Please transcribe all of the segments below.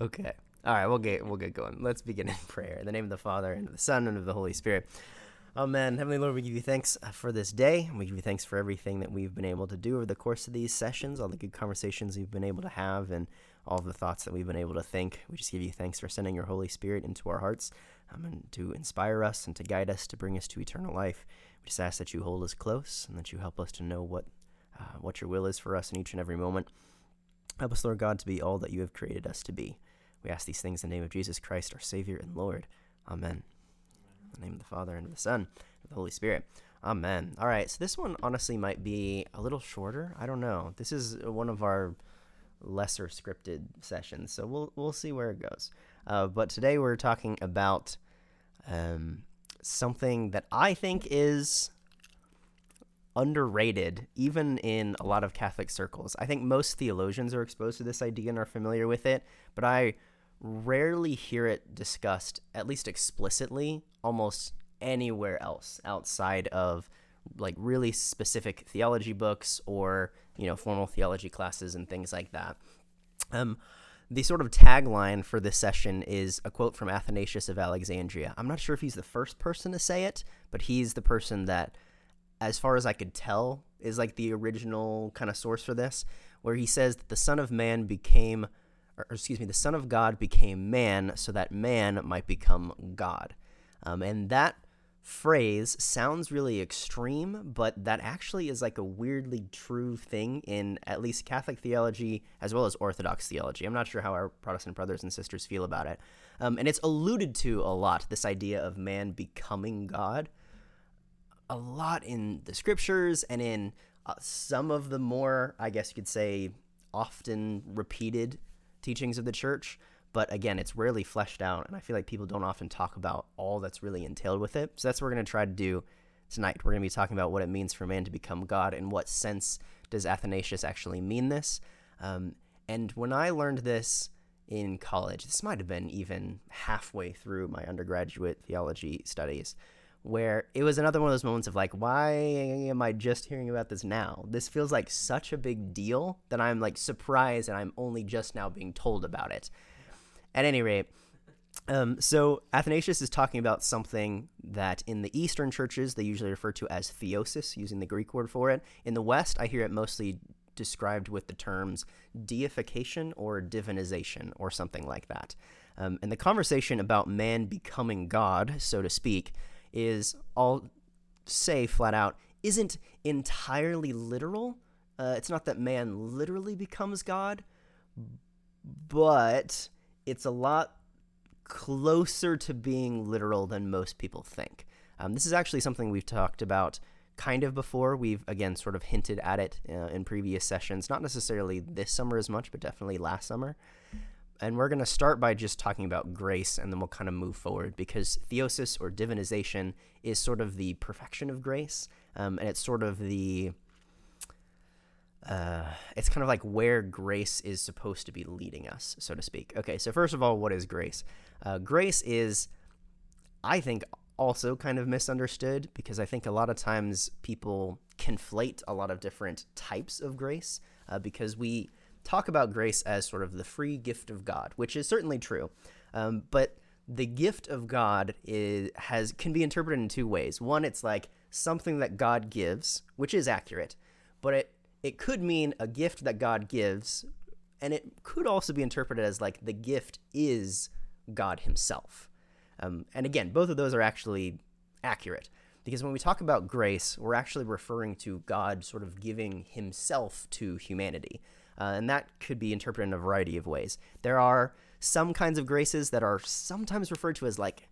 Okay. All right, we'll get we'll get going. Let's begin in prayer. In the name of the Father and of the Son and of the Holy Spirit. Amen. Heavenly Lord, we give you thanks uh, for this day. We give you thanks for everything that we've been able to do over the course of these sessions, all the good conversations we've been able to have, and all the thoughts that we've been able to think. We just give you thanks for sending your Holy Spirit into our hearts um, and to inspire us and to guide us, to bring us to eternal life. We just ask that you hold us close and that you help us to know what uh, what your will is for us in each and every moment. Help us, Lord God, to be all that you have created us to be. We ask these things in the name of Jesus Christ, our Savior and Lord. Amen. In the name of the Father, and of the Son, and of the Holy Spirit. Amen. All right, so this one honestly might be a little shorter. I don't know. This is one of our lesser scripted sessions, so we'll we'll see where it goes. Uh, but today we're talking about um, something that I think is underrated, even in a lot of Catholic circles. I think most theologians are exposed to this idea and are familiar with it, but I rarely hear it discussed, at least explicitly, almost anywhere else outside of like really specific theology books or you know formal theology classes and things like that. Um, the sort of tagline for this session is a quote from Athanasius of Alexandria. I'm not sure if he's the first person to say it, but he's the person that, as far as I could tell, is like the original kind of source for this, where he says that the Son of Man became or excuse me, the Son of God became man so that man might become God. Um, and that phrase sounds really extreme, but that actually is like a weirdly true thing in at least Catholic theology as well as Orthodox theology. I'm not sure how our Protestant brothers and sisters feel about it. Um, and it's alluded to a lot, this idea of man becoming God, a lot in the scriptures and in uh, some of the more, I guess you could say, often repeated teachings of the church. But again, it's rarely fleshed out, and I feel like people don't often talk about all that's really entailed with it. So that's what we're going to try to do tonight. We're going to be talking about what it means for man to become God, and what sense does Athanasius actually mean this. Um, and when I learned this in college, this might have been even halfway through my undergraduate theology studies, where it was another one of those moments of like, why am I just hearing about this now? This feels like such a big deal that I'm like surprised and I'm only just now being told about it. At any rate, um, so Athanasius is talking about something that in the Eastern churches they usually refer to as theosis, using the Greek word for it. In the West, I hear it mostly described with the terms deification or divinization or something like that. Um, and the conversation about man becoming God, so to speak, is I'll say flat out isn't entirely literal. Uh, it's not that man literally becomes God, but it's a lot closer to being literal than most people think. Um, this is actually something we've talked about kind of before. We've, again, sort of hinted at it uh, in previous sessions, not necessarily this summer as much, but definitely last summer and we're going to start by just talking about grace and then we'll kind of move forward because theosis or divinization is sort of the perfection of grace um, and it's sort of the uh, it's kind of like where grace is supposed to be leading us so to speak. Okay so first of all what is grace? Uh, grace is i think also kind of misunderstood because i think a lot of times people conflate a lot of different types of grace uh, because we talk about grace as sort of the free gift of God, which is certainly true. Um, but the gift of God is has can be interpreted in two ways. One, it's like something that God gives, which is accurate, but it it could mean a gift that God gives, and it could also be interpreted as like the gift is God Himself. Um, and again, both of those are actually accurate because when we talk about grace, we're actually referring to God sort of giving Himself to humanity. Uh, and that could be interpreted in a variety of ways. There are some kinds of graces that are sometimes referred to as like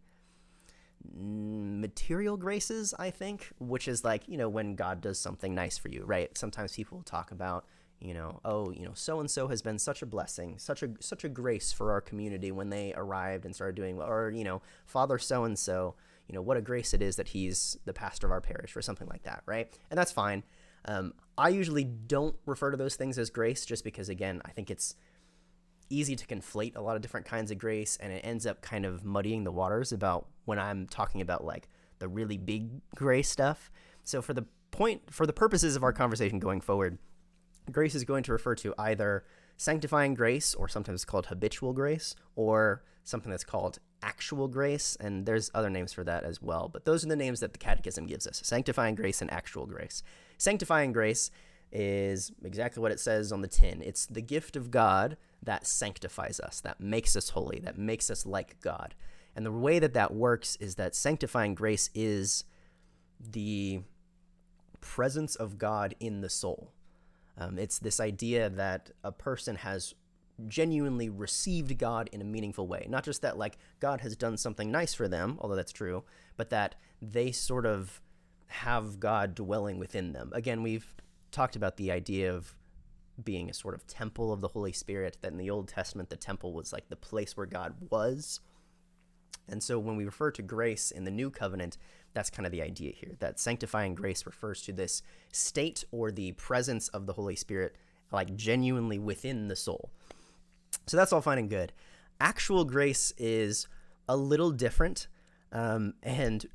material graces, I think, which is like, you know, when God does something nice for you, right? Sometimes people talk about, you know, oh, you know, so and so has been such a blessing, such a such a grace for our community when they arrived and started doing or, you know, Father so and so, you know, what a grace it is that he's the pastor of our parish or something like that, right? And that's fine. Um, I usually don't refer to those things as grace just because, again, I think it's easy to conflate a lot of different kinds of grace and it ends up kind of muddying the waters about when I'm talking about like the really big grace stuff. So, for the point, for the purposes of our conversation going forward, grace is going to refer to either sanctifying grace, or sometimes called habitual grace, or something that's called actual grace, and there's other names for that as well. But those are the names that the Catechism gives us sanctifying grace and actual grace. Sanctifying grace is exactly what it says on the tin it's the gift of God that sanctifies us, that makes us holy, that makes us like God. And the way that that works is that sanctifying grace is the presence of God in the soul. Um, it's this idea that a person has genuinely received God in a meaningful way. Not just that, like, God has done something nice for them, although that's true, but that they sort of have God dwelling within them. Again, we've talked about the idea of being a sort of temple of the Holy Spirit, that in the Old Testament, the temple was like the place where God was. And so when we refer to grace in the New Covenant, that's kind of the idea here that sanctifying grace refers to this state or the presence of the Holy Spirit, like genuinely within the soul. So that's all fine and good. Actual grace is a little different. Um, and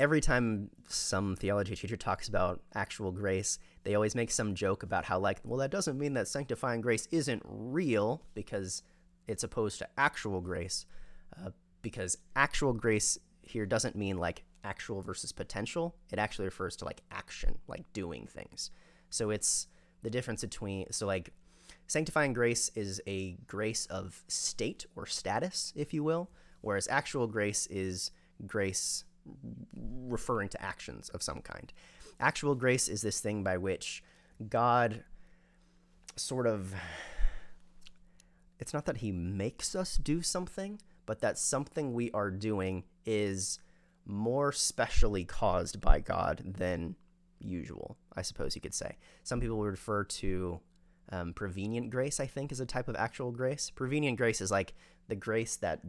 every time some theology teacher talks about actual grace, they always make some joke about how, like, well, that doesn't mean that sanctifying grace isn't real because it's opposed to actual grace. Uh, because actual grace here doesn't mean like actual versus potential. It actually refers to like action, like doing things. So it's the difference between, so like sanctifying grace is a grace of state or status, if you will, whereas actual grace is grace referring to actions of some kind. Actual grace is this thing by which God sort of it's not that he makes us do something, but that something we are doing is more specially caused by God than usual, I suppose you could say. Some people would refer to um, prevenient grace, I think, as a type of actual grace. Prevenient grace is like the grace that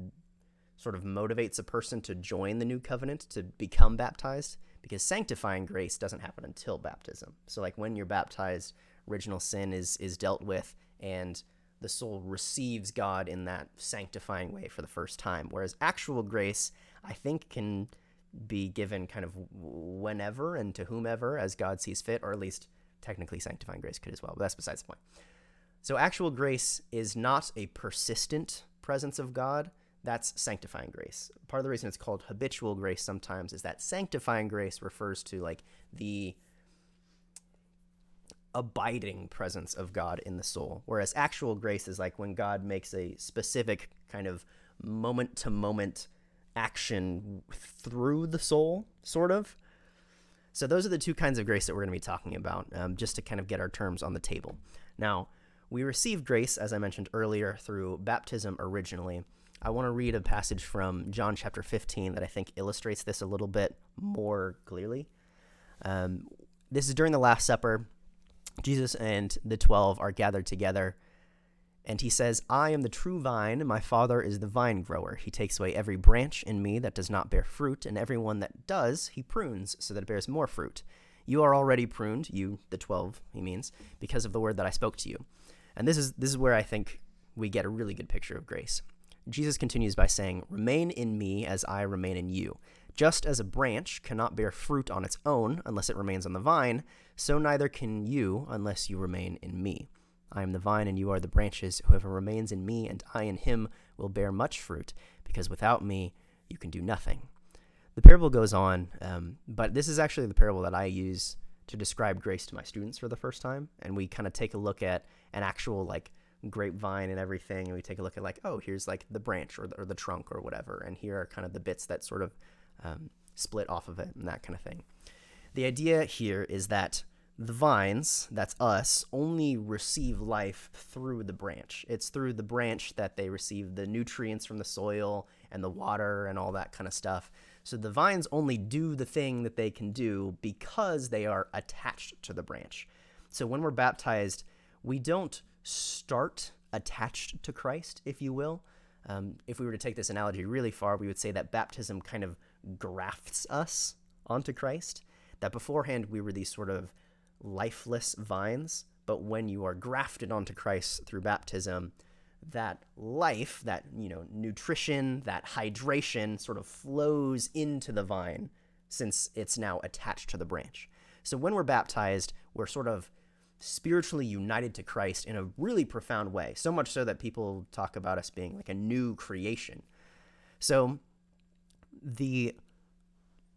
sort of motivates a person to join the new covenant, to become baptized, because sanctifying grace doesn't happen until baptism. So, like when you're baptized, original sin is is dealt with, and the soul receives God in that sanctifying way for the first time. Whereas actual grace, I think, can be given kind of whenever and to whomever as God sees fit, or at least technically sanctifying grace could as well, but that's besides the point. So, actual grace is not a persistent presence of God. That's sanctifying grace. Part of the reason it's called habitual grace sometimes is that sanctifying grace refers to like the abiding presence of God in the soul, whereas actual grace is like when God makes a specific kind of moment to moment action through the soul, sort of. So those are the two kinds of grace that we're going to be talking about, um, just to kind of get our terms on the table. Now, we receive grace, as I mentioned earlier, through baptism originally. I want to read a passage from John chapter 15 that I think illustrates this a little bit more clearly. Um, this is during the Last Supper. Jesus and the 12 are gathered together and he says, I am the true vine, my Father is the vine grower. He takes away every branch in me that does not bear fruit, and every one that does, he prunes so that it bears more fruit. You are already pruned, you, the twelve, he means, because of the word that I spoke to you. And this is this is where I think we get a really good picture of grace. Jesus continues by saying, Remain in me as I remain in you. Just as a branch cannot bear fruit on its own unless it remains on the vine, so neither can you unless you remain in me. I am the vine, and you are the branches. Whoever remains in me, and I in him, will bear much fruit, because without me, you can do nothing. The parable goes on, um, but this is actually the parable that I use to describe grace to my students for the first time. And we kind of take a look at an actual, like, grapevine and everything, and we take a look at, like, oh, here's like the branch or the, or the trunk or whatever, and here are kind of the bits that sort of um, split off of it and that kind of thing. The idea here is that the vines, that's us, only receive life through the branch. It's through the branch that they receive the nutrients from the soil and the water and all that kind of stuff. So the vines only do the thing that they can do because they are attached to the branch. So when we're baptized, we don't start attached to Christ, if you will. Um, if we were to take this analogy really far, we would say that baptism kind of grafts us onto Christ. That beforehand we were these sort of lifeless vines, but when you are grafted onto Christ through baptism, that life, that you know, nutrition, that hydration sort of flows into the vine since it's now attached to the branch. So when we're baptized, we're sort of spiritually united to Christ in a really profound way. So much so that people talk about us being like a new creation. So the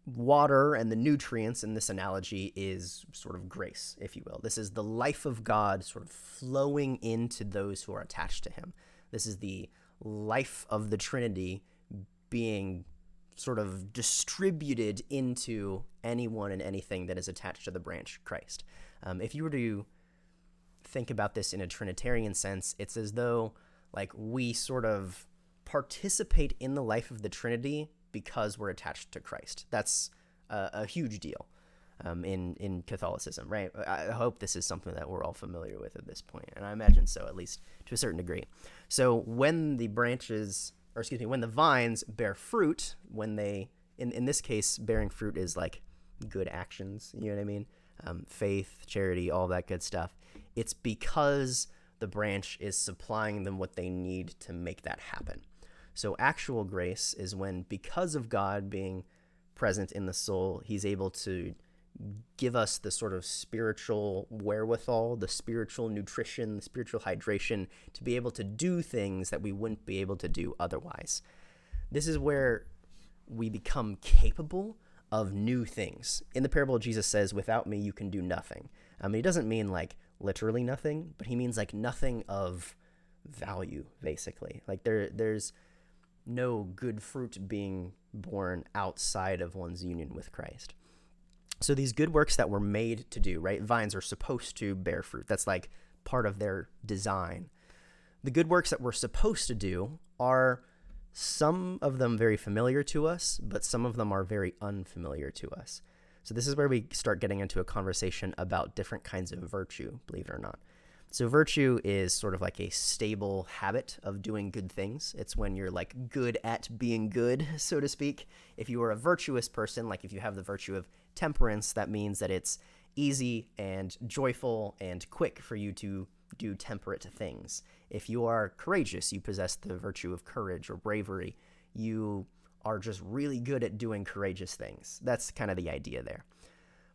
water and the nutrients in this analogy is sort of grace, if you will. This is the life of God sort of flowing into those who are attached to him. This is the life of the Trinity being sort of distributed into anyone and anything that is attached to the branch Christ. Um, if you were to think about this in a Trinitarian sense, it's as though like we sort of participate in the life of the Trinity because we're attached to Christ. That's a, a huge deal um, in in Catholicism, right? I hope this is something that we're all familiar with at this point, and I imagine so, at least to a certain degree. So when the branches, or excuse me, when the vines bear fruit, when they, in in this case, bearing fruit is like good actions. You know what I mean? Um, faith, charity, all that good stuff. It's because the branch is supplying them what they need to make that happen. So, actual grace is when, because of God being present in the soul, He's able to give us the sort of spiritual wherewithal, the spiritual nutrition, the spiritual hydration to be able to do things that we wouldn't be able to do otherwise. This is where we become capable of new things. In the parable, Jesus says, Without me, you can do nothing. I mean, he doesn't mean like literally nothing, but he means like nothing of value, basically. Like there, there's no good fruit being born outside of one's union with Christ. So these good works that we're made to do, right? Vines are supposed to bear fruit. That's like part of their design. The good works that we're supposed to do are some of them very familiar to us, but some of them are very unfamiliar to us. So this is where we start getting into a conversation about different kinds of virtue, believe it or not. So virtue is sort of like a stable habit of doing good things. It's when you're like good at being good, so to speak. If you are a virtuous person, like if you have the virtue of temperance, that means that it's easy and joyful and quick for you to do temperate things. If you are courageous, you possess the virtue of courage or bravery. You are just really good at doing courageous things. That's kind of the idea there.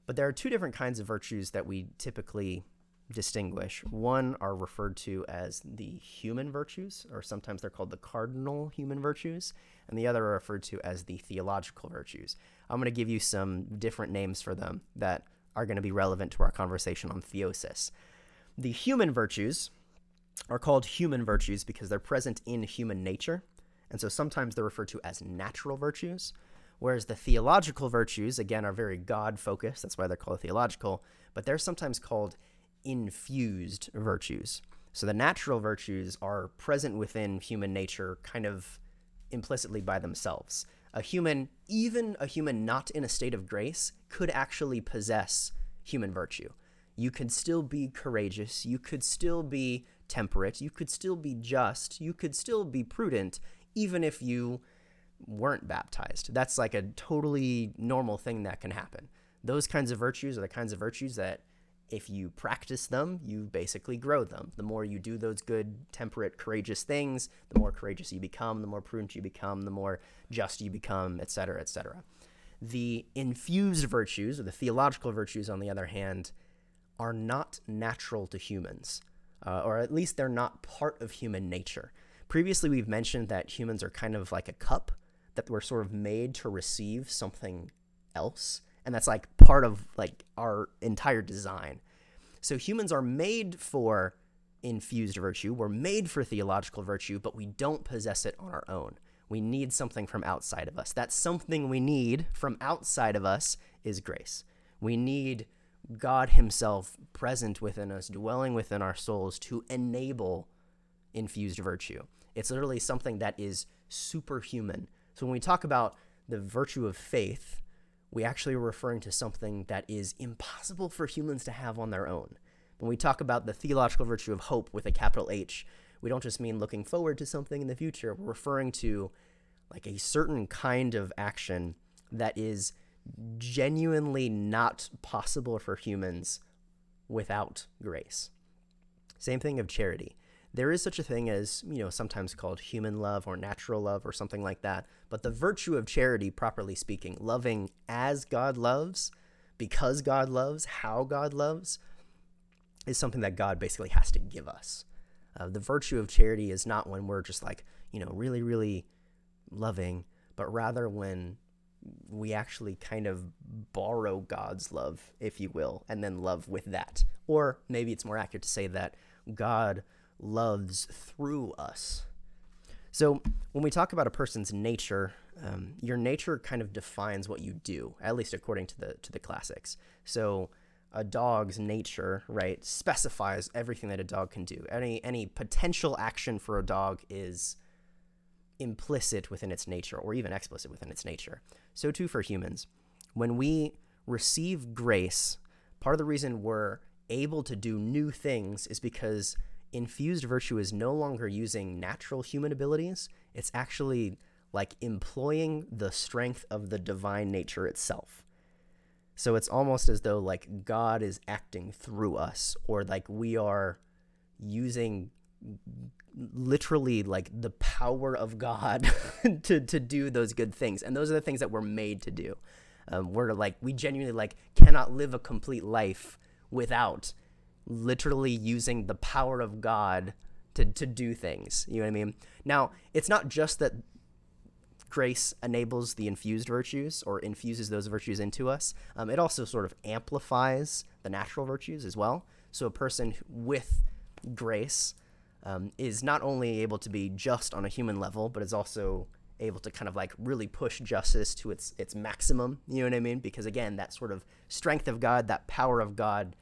But there are two different kinds of virtues that we typically distinguish. One are referred to as the human virtues, or sometimes they're called the cardinal human virtues, and the other are referred to as the theological virtues. I'm going to give you some different names for them that are going to be relevant to our conversation on theosis. The human virtues are called human virtues because they're present in human nature, and so sometimes they're referred to as natural virtues. Whereas the theological virtues, again, are very God focused. That's why they're called theological, but they're sometimes called infused virtues. So the natural virtues are present within human nature kind of implicitly by themselves. A human, even a human not in a state of grace, could actually possess human virtue. You could still be courageous, you could still be temperate, you could still be just, you could still be prudent, even if you weren't baptized. That's like a totally normal thing that can happen. Those kinds of virtues are the kinds of virtues that if you practice them, you basically grow them. The more you do those good, temperate, courageous things, the more courageous you become, the more prudent you become, the more just you become, etc., etc. The infused virtues, or the theological virtues, on the other hand, are not natural to humans, uh, or at least they're not part of human nature. Previously, we've mentioned that humans are kind of like a cup, that we're sort of made to receive something else and that's like part of like our entire design. So humans are made for infused virtue. We're made for theological virtue, but we don't possess it on our own. We need something from outside of us. That something we need from outside of us is grace. We need God Himself present within us, dwelling within our souls to enable infused virtue. It's literally something that is superhuman. So when we talk about the virtue of faith, we actually are referring to something that is impossible for humans to have on their own. When we talk about the theological virtue of hope with a capital H, we don't just mean looking forward to something in the future. We're referring to like a certain kind of action that is genuinely not possible for humans without grace. Same thing of charity there is such a thing as, you know, sometimes called human love or natural love or something like that. But the virtue of charity, properly speaking, loving as God loves, because God loves, how God loves, is something that God basically has to give us. Uh, the virtue of charity is not when we're just like, you know, really, really loving, but rather when we actually kind of borrow God's love, if you will, and then love with that. Or maybe it's more accurate to say that God loves through us. So when we talk about a person's nature, um, your nature kind of defines what you do, at least according to the to the classics. So a dog's nature, right, specifies everything that a dog can do. Any any potential action for a dog is implicit within its nature or even explicit within its nature. So too for humans. When we receive grace, part of the reason we're able to do new things is because infused virtue is no longer using natural human abilities. It's actually like employing the strength of the divine nature itself. So it's almost as though like God is acting through us or like we are using literally like the power of God to to do those good things, and those are the things that we're made to do. Um, we're like we genuinely like cannot live a complete life without literally using the power of God to to do things. You know what I mean? Now it's not just that grace enables the infused virtues or infuses those virtues into us. Um, it also sort of amplifies the natural virtues as well. So a person with grace um, is not only able to be just on a human level, but is also able to kind of like really push justice to its its maximum. You know what I mean? Because again, that sort of strength of God, that power of God,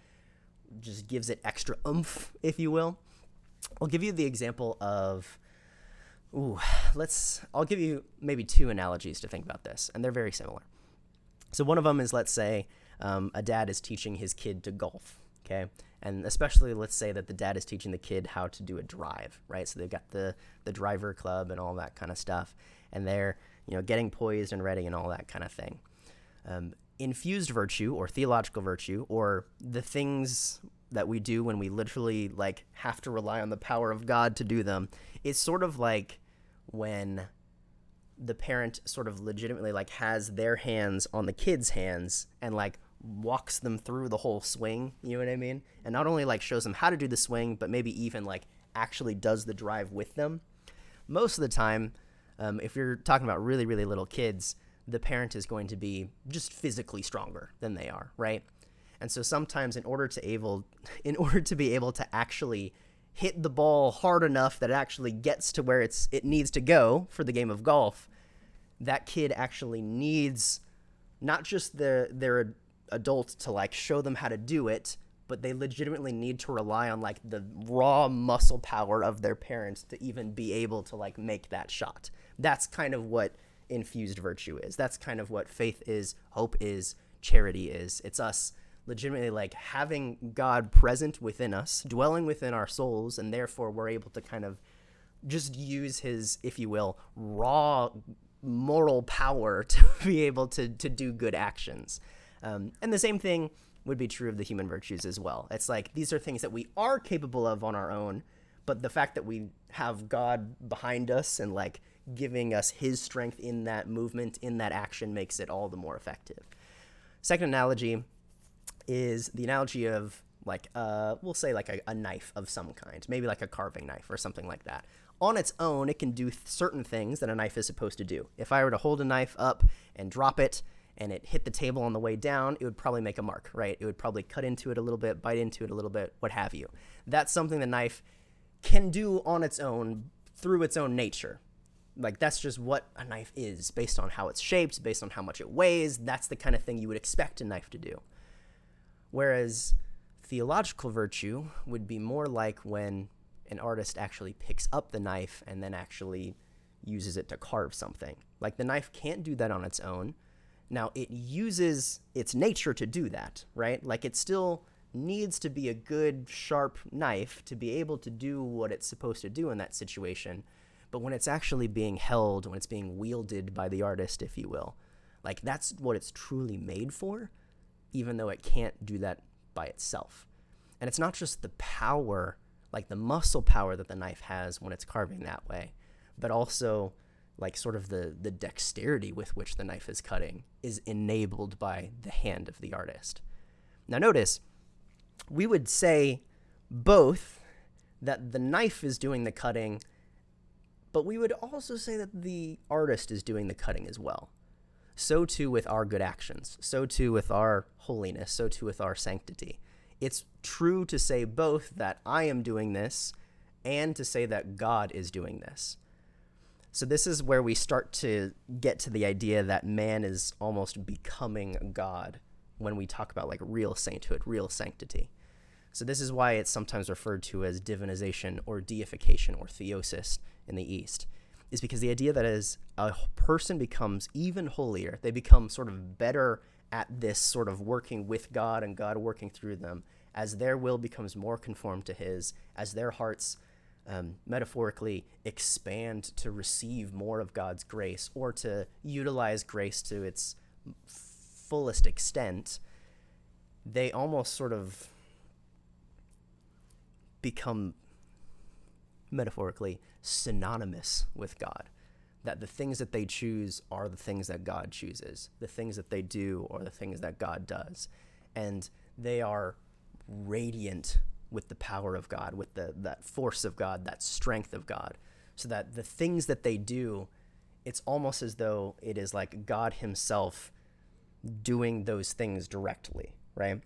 just gives it extra oomph, if you will. I'll give you the example of. Ooh, let's. I'll give you maybe two analogies to think about this, and they're very similar. So one of them is, let's say, um, a dad is teaching his kid to golf. Okay, and especially let's say that the dad is teaching the kid how to do a drive right so they've got the the driver club and all that kind of stuff and they're you know getting poised and ready and all that kind of thing um, infused virtue or theological virtue or the things that we do when we literally like have to rely on the power of god to do them it's sort of like when the parent sort of legitimately like has their hands on the kid's hands and like walks them through the whole swing, you know what I mean? And not only like shows them how to do the swing, but maybe even like actually does the drive with them. Most of the time, um, if you're talking about really, really little kids, the parent is going to be just physically stronger than they are, right? And so sometimes in order to able in order to be able to actually hit the ball hard enough that it actually gets to where it's it needs to go for the game of golf, that kid actually needs not just their their adults to like show them how to do it, but they legitimately need to rely on like the raw muscle power of their parents to even be able to like make that shot. That's kind of what infused virtue is. That's kind of what faith is, hope is, charity is. It's us legitimately like having God present within us, dwelling within our souls, and therefore we're able to kind of just use his, if you will, raw moral power to be able to to do good actions. Um, and the same thing would be true of the human virtues as well. It's like these are things that we are capable of on our own, but the fact that we have God behind us and like giving us his strength in that movement, in that action, makes it all the more effective. Second analogy is the analogy of like uh, we'll say like a, a, knife of some kind, maybe like a carving knife or something like that. On its own, it can do certain things that a knife is supposed to do. If I were to hold a knife up and drop it, and it hit the table on the way down, it would probably make a mark, right? It would probably cut into it a little bit, bite into it a little bit, what have you. That's something the knife can do on its own through its own nature. Like that's just what a knife is based on how it's shaped, based on how much it weighs. That's the kind of thing you would expect a knife to do. Whereas theological virtue would be more like when an artist actually picks up the knife and then actually uses it to carve something. Like the knife can't do that on its own now, it uses its nature to do that, right? Like it still needs to be a good, sharp knife to be able to do what it's supposed to do in that situation. But when it's actually being held, when it's being wielded by the artist, if you will, like that's what it's truly made for, even though it can't do that by itself. And it's not just the power, like the muscle power that the knife has when it's carving that way, but also like sort of the the dexterity with which the knife is cutting is enabled by the hand of the artist. Now notice we would say both that the knife is doing the cutting, but we would also say that the artist is doing the cutting as well. So too with our good actions, so too with our holiness, so too with our sanctity. It's true to say both that I am doing this and to say that God is doing this. So, this is where we start to get to the idea that man is almost becoming God when we talk about like real sainthood, real sanctity. So, this is why it's sometimes referred to as divinization or deification or theosis in the East, is because the idea that as a person becomes even holier, they become sort of better at this sort of working with God and God working through them, as their will becomes more conformed to His, as their hearts um, metaphorically expand to receive more of God's grace or to utilize grace to its fullest extent, they almost sort of become metaphorically synonymous with God. That the things that they choose are the things that God chooses, the things that they do are the things that God does. And they are radiant with the power of God, with the that force of God, that strength of God, so that the things that they do, it's almost as though it is like God Himself doing those things directly, right?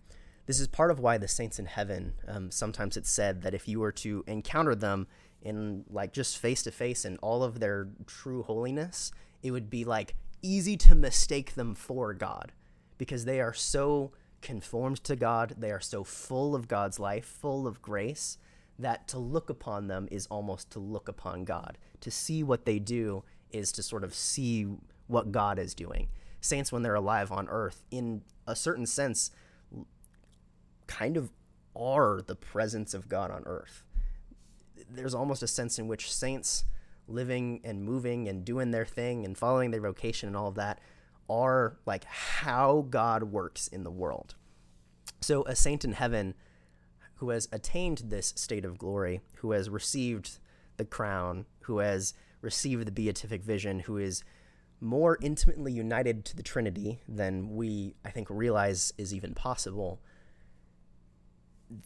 This is part of why the saints in heaven, um, sometimes it's said that if you were to encounter them in like just face to face in all of their true holiness, it would be like easy to mistake them for God because they are so conformed to God. They are so full of God's life, full of grace, that to look upon them is almost to look upon God. To see what they do is to sort of see what God is doing. Saints, when they're alive on earth, in a certain sense, kind of are the presence of God on earth. There's almost a sense in which saints living and moving and doing their thing and following their vocation and all of that are like how God works in the world. So, a saint in heaven who has attained this state of glory, who has received the crown, who has received the beatific vision, who is more intimately united to the Trinity than we, I think, realize is even possible,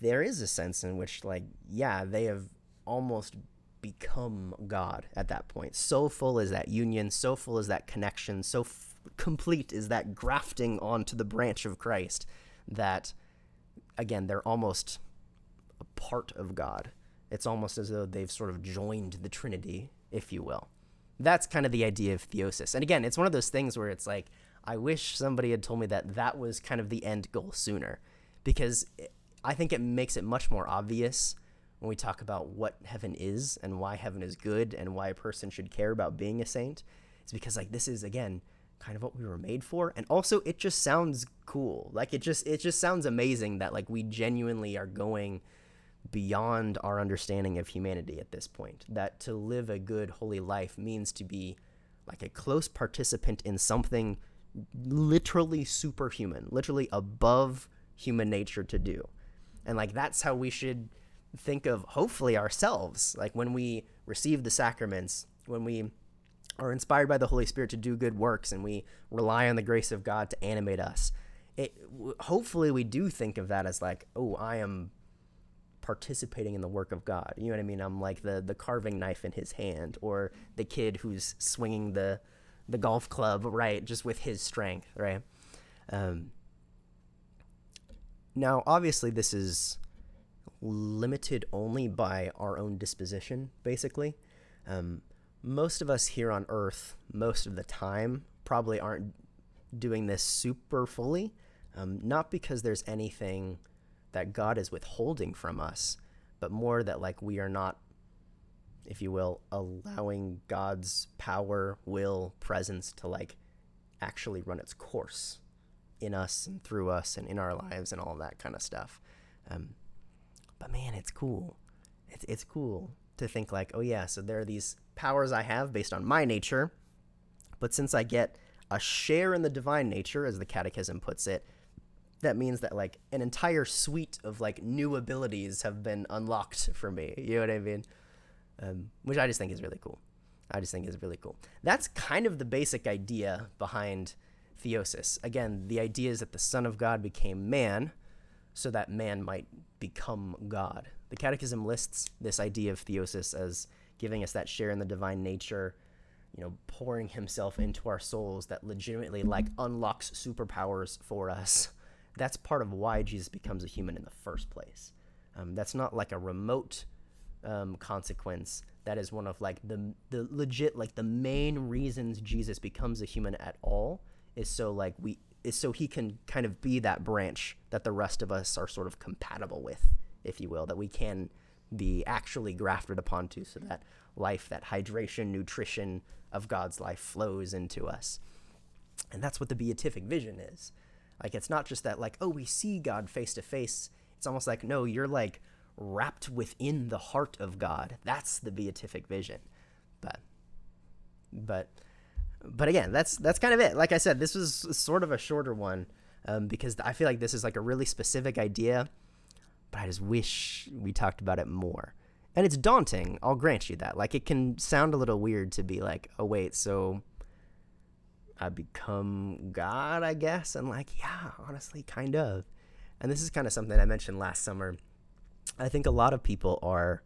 there is a sense in which, like, yeah, they have almost become God at that point. So full is that union, so full is that connection, so f- complete is that grafting onto the branch of Christ that, again, they're almost a part of God. It's almost as though they've sort of joined the Trinity, if you will. That's kind of the idea of theosis. And again, it's one of those things where it's like, I wish somebody had told me that that was kind of the end goal sooner, because I think it makes it much more obvious when we talk about what heaven is and why heaven is good and why a person should care about being a saint. It's because, like, this is, again, kind of what we were made for. And also it just sounds cool. Like it just it just sounds amazing that like we genuinely are going beyond our understanding of humanity at this point. That to live a good holy life means to be like a close participant in something literally superhuman literally above human nature to do. And like that's how we should think of hopefully ourselves like when we receive the sacraments when we are inspired by the Holy Spirit to do good works and we rely on the grace of God to animate us. It, hopefully we do think of that as like, oh, I am participating in the work of God. You know what I mean? I'm like the the carving knife in his hand or the kid who's swinging the the golf club, right, just with his strength, right? Um, now, obviously, this is limited only by our own disposition, basically. Um, most of us here on Earth, most of the time, probably aren't doing this super fully. Um, not because there's anything that God is withholding from us, but more that like we are not, if you will, allowing God's power, will, presence to like actually run its course in us and through us and in our lives and all that kind of stuff. Um, but man, it's cool. It's it's cool to think like, oh yeah, so there are these powers I have based on my nature, but since I get a share in the divine nature, as the Catechism puts it, that means that like an entire suite of like new abilities have been unlocked for me. You know what I mean? Um, which I just think is really cool. I just think is really cool. That's kind of the basic idea behind theosis. Again, the idea is that the Son of God became man so that man might become God. The Catechism lists this idea of theosis as giving us that share in the divine nature, you know, pouring himself into our souls that legitimately like unlocks superpowers for us. That's part of why Jesus becomes a human in the first place. Um, that's not like a remote um, consequence. That is one of like the the legit like the main reasons Jesus becomes a human at all is so like we is so he can kind of be that branch that the rest of us are sort of compatible with, if you will, that we can be actually grafted upon to so that life, that hydration, nutrition of God's life flows into us. And that's what the beatific vision is. Like, it's not just that, like, oh, we see God face to face. It's almost like, no, you're like wrapped within the heart of God. That's the beatific vision. But, but, but again, that's that's kind of it. Like I said, this was sort of a shorter one um, because I feel like this is like a really specific idea, but I just wish we talked about it more. And it's daunting. I'll grant you that. Like it can sound a little weird to be like, oh wait, so I become God, I guess. And like, yeah, honestly, kind of. And this is kind of something I mentioned last summer. I think a lot of people are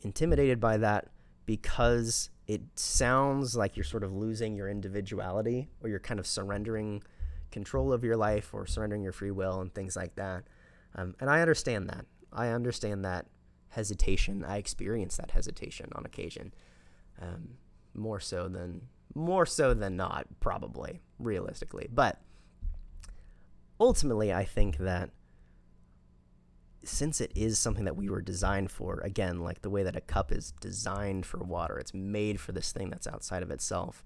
intimidated by that because it sounds like you're sort of losing your individuality or you're kind of surrendering control of your life or surrendering your free will and things like that. Um, and I understand that. I understand that hesitation. I experience that hesitation on occasion, um, more so than more so than not, probably realistically. But ultimately, I think that since it is something that we were designed for, again, like the way that a cup is designed for water, it's made for this thing that's outside of itself.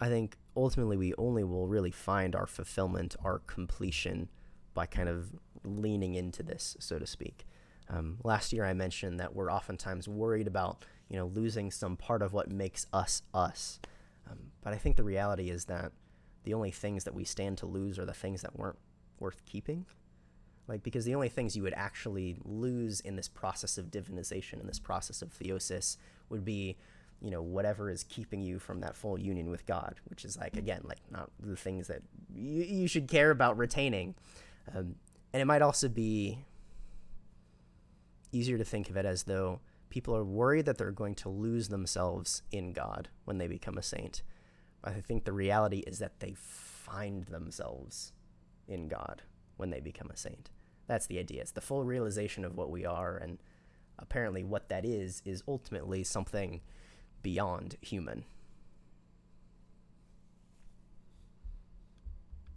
I think ultimately we only will really find our fulfillment, our completion by kind of leaning into this, so to speak. Um, last year I mentioned that we're oftentimes worried about, you know, losing some part of what makes us us. Um, but I think the reality is that the only things that we stand to lose are the things that weren't worth keeping like because the only things you would actually lose in this process of divinization in this process of theosis would be you know whatever is keeping you from that full union with god which is like again like not the things that you, you should care about retaining. Um, and it might also be easier to think of it as though people are worried that they're going to lose themselves in god when they become a saint. I think the reality is that they find themselves in god when they become a saint that's the idea. It's the full realization of what we are, and apparently, what that is is ultimately something beyond human.